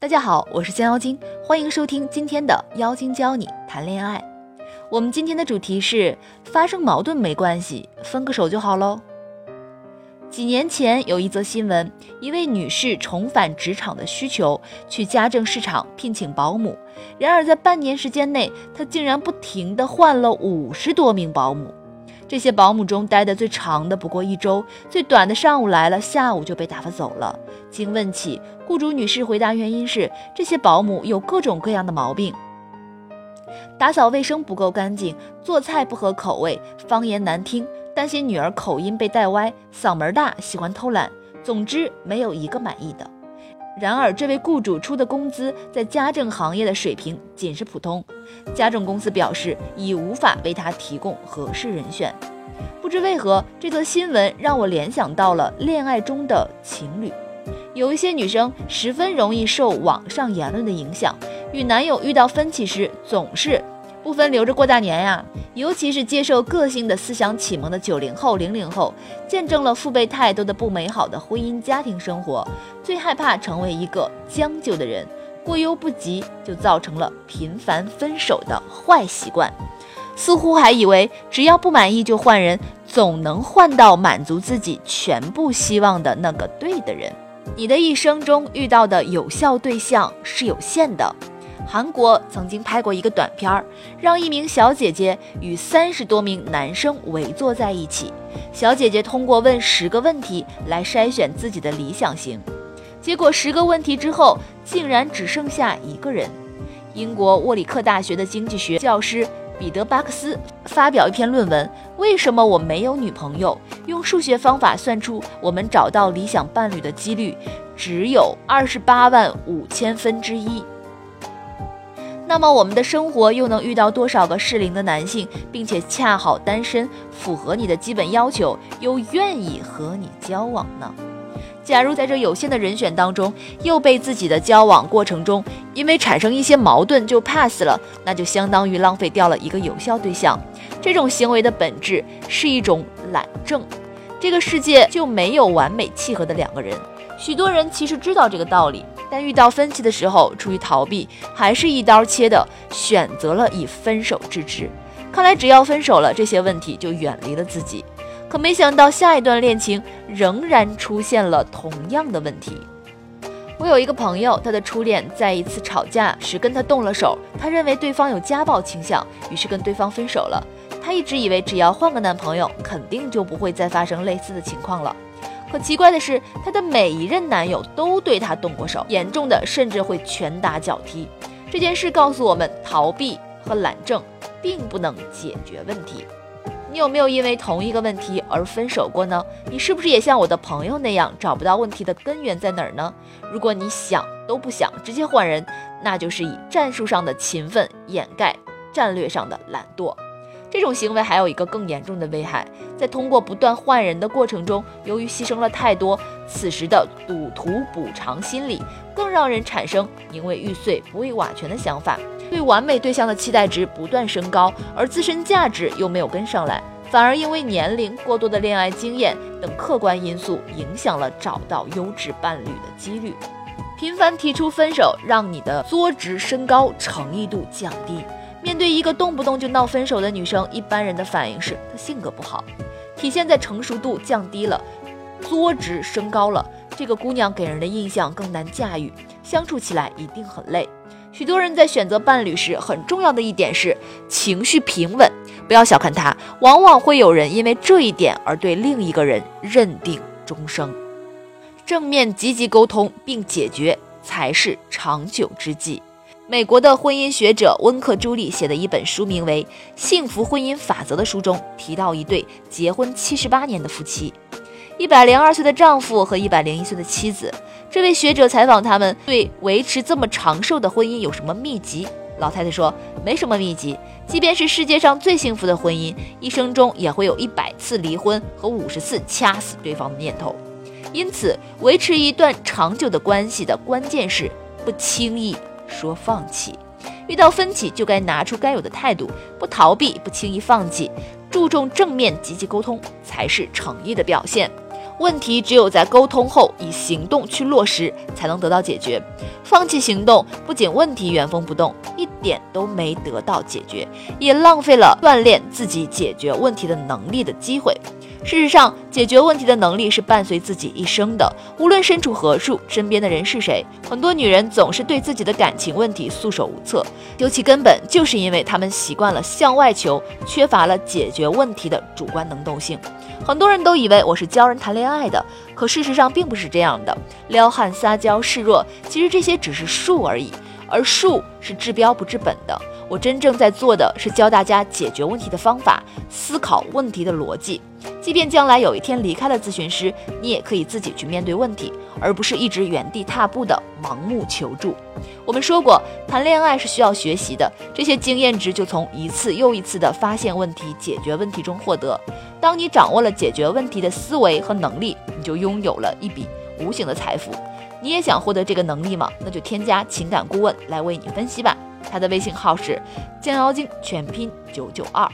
大家好，我是江妖精，欢迎收听今天的妖精教你谈恋爱。我们今天的主题是发生矛盾没关系，分个手就好喽。几年前有一则新闻，一位女士重返职场的需求，去家政市场聘请保姆。然而在半年时间内，她竟然不停地换了五十多名保姆。这些保姆中待的最长的不过一周，最短的上午来了，下午就被打发走了。经问起，雇主女士回答原因是这些保姆有各种各样的毛病：打扫卫生不够干净，做菜不合口味，方言难听，担心女儿口音被带歪，嗓门大，喜欢偷懒。总之，没有一个满意的。然而，这位雇主出的工资在家政行业的水平仅是普通，家政公司表示已无法为他提供合适人选。不知为何，这则新闻让我联想到了恋爱中的情侣。有一些女生十分容易受网上言论的影响，与男友遇到分歧时总是。不分留着过大年呀！尤其是接受个性的思想启蒙的九零后、零零后，见证了父辈太多的不美好的婚姻家庭生活，最害怕成为一个将就的人，过犹不及就造成了频繁分手的坏习惯。似乎还以为只要不满意就换人，总能换到满足自己全部希望的那个对的人。你的一生中遇到的有效对象是有限的。韩国曾经拍过一个短片儿，让一名小姐姐与三十多名男生围坐在一起，小姐姐通过问十个问题来筛选自己的理想型，结果十个问题之后，竟然只剩下一个人。英国沃里克大学的经济学教师彼得巴克斯发表一篇论文：为什么我没有女朋友？用数学方法算出我们找到理想伴侣的几率只有二十八万五千分之一。那么我们的生活又能遇到多少个适龄的男性，并且恰好单身，符合你的基本要求，又愿意和你交往呢？假如在这有限的人选当中，又被自己的交往过程中因为产生一些矛盾就 pass 了，那就相当于浪费掉了一个有效对象。这种行为的本质是一种懒政。这个世界就没有完美契合的两个人。许多人其实知道这个道理。但遇到分歧的时候，出于逃避，还是一刀切的选择了以分手制之。看来只要分手了，这些问题就远离了自己。可没想到下一段恋情仍然出现了同样的问题。我有一个朋友，他的初恋在一次吵架时跟他动了手，他认为对方有家暴倾向，于是跟对方分手了。他一直以为只要换个男朋友，肯定就不会再发生类似的情况了。可奇怪的是，她的每一任男友都对她动过手，严重的甚至会拳打脚踢。这件事告诉我们，逃避和懒政并不能解决问题。你有没有因为同一个问题而分手过呢？你是不是也像我的朋友那样找不到问题的根源在哪儿呢？如果你想都不想直接换人，那就是以战术上的勤奋掩盖战略上的懒惰。这种行为还有一个更严重的危害，在通过不断换人的过程中，由于牺牲了太多，此时的赌徒补偿心理更让人产生宁为玉碎不为瓦全的想法，对完美对象的期待值不断升高，而自身价值又没有跟上来，反而因为年龄、过多的恋爱经验等客观因素影响了找到优质伴侣的几率，频繁提出分手，让你的作值升高，诚意度降低。面对一个动不动就闹分手的女生，一般人的反应是她性格不好，体现在成熟度降低了，作值升高了。这个姑娘给人的印象更难驾驭，相处起来一定很累。许多人在选择伴侣时，很重要的一点是情绪平稳，不要小看它，往往会有人因为这一点而对另一个人认定终生。正面积极沟通并解决，才是长久之计。美国的婚姻学者温克·朱莉写的一本书名为《幸福婚姻法则》的书中提到一对结婚七十八年的夫妻，一百零二岁的丈夫和一百零一岁的妻子。这位学者采访他们对维持这么长寿的婚姻有什么秘籍？老太太说：“没什么秘籍，即便是世界上最幸福的婚姻，一生中也会有一百次离婚和五十次掐死对方的念头。因此，维持一段长久的关系的关键是不轻易。”说放弃，遇到分歧就该拿出该有的态度，不逃避，不轻易放弃，注重正面积极沟通才是诚意的表现。问题只有在沟通后以行动去落实，才能得到解决。放弃行动，不仅问题原封不动，一点都没得到解决，也浪费了锻炼自己解决问题的能力的机会。事实上，解决问题的能力是伴随自己一生的。无论身处何处，身边的人是谁，很多女人总是对自己的感情问题束手无策。究其根本，就是因为她们习惯了向外求，缺乏了解决问题的主观能动性。很多人都以为我是教人谈恋爱的，可事实上并不是这样的。撩汉、撒娇、示弱，其实这些只是术而已，而术是治标不治本的。我真正在做的是教大家解决问题的方法，思考问题的逻辑。即便将来有一天离开了咨询师，你也可以自己去面对问题，而不是一直原地踏步的盲目求助。我们说过，谈恋爱是需要学习的，这些经验值就从一次又一次的发现问题、解决问题中获得。当你掌握了解决问题的思维和能力，你就拥有了一笔无形的财富。你也想获得这个能力吗？那就添加情感顾问来为你分析吧。他的微信号是将妖精全拼九九二。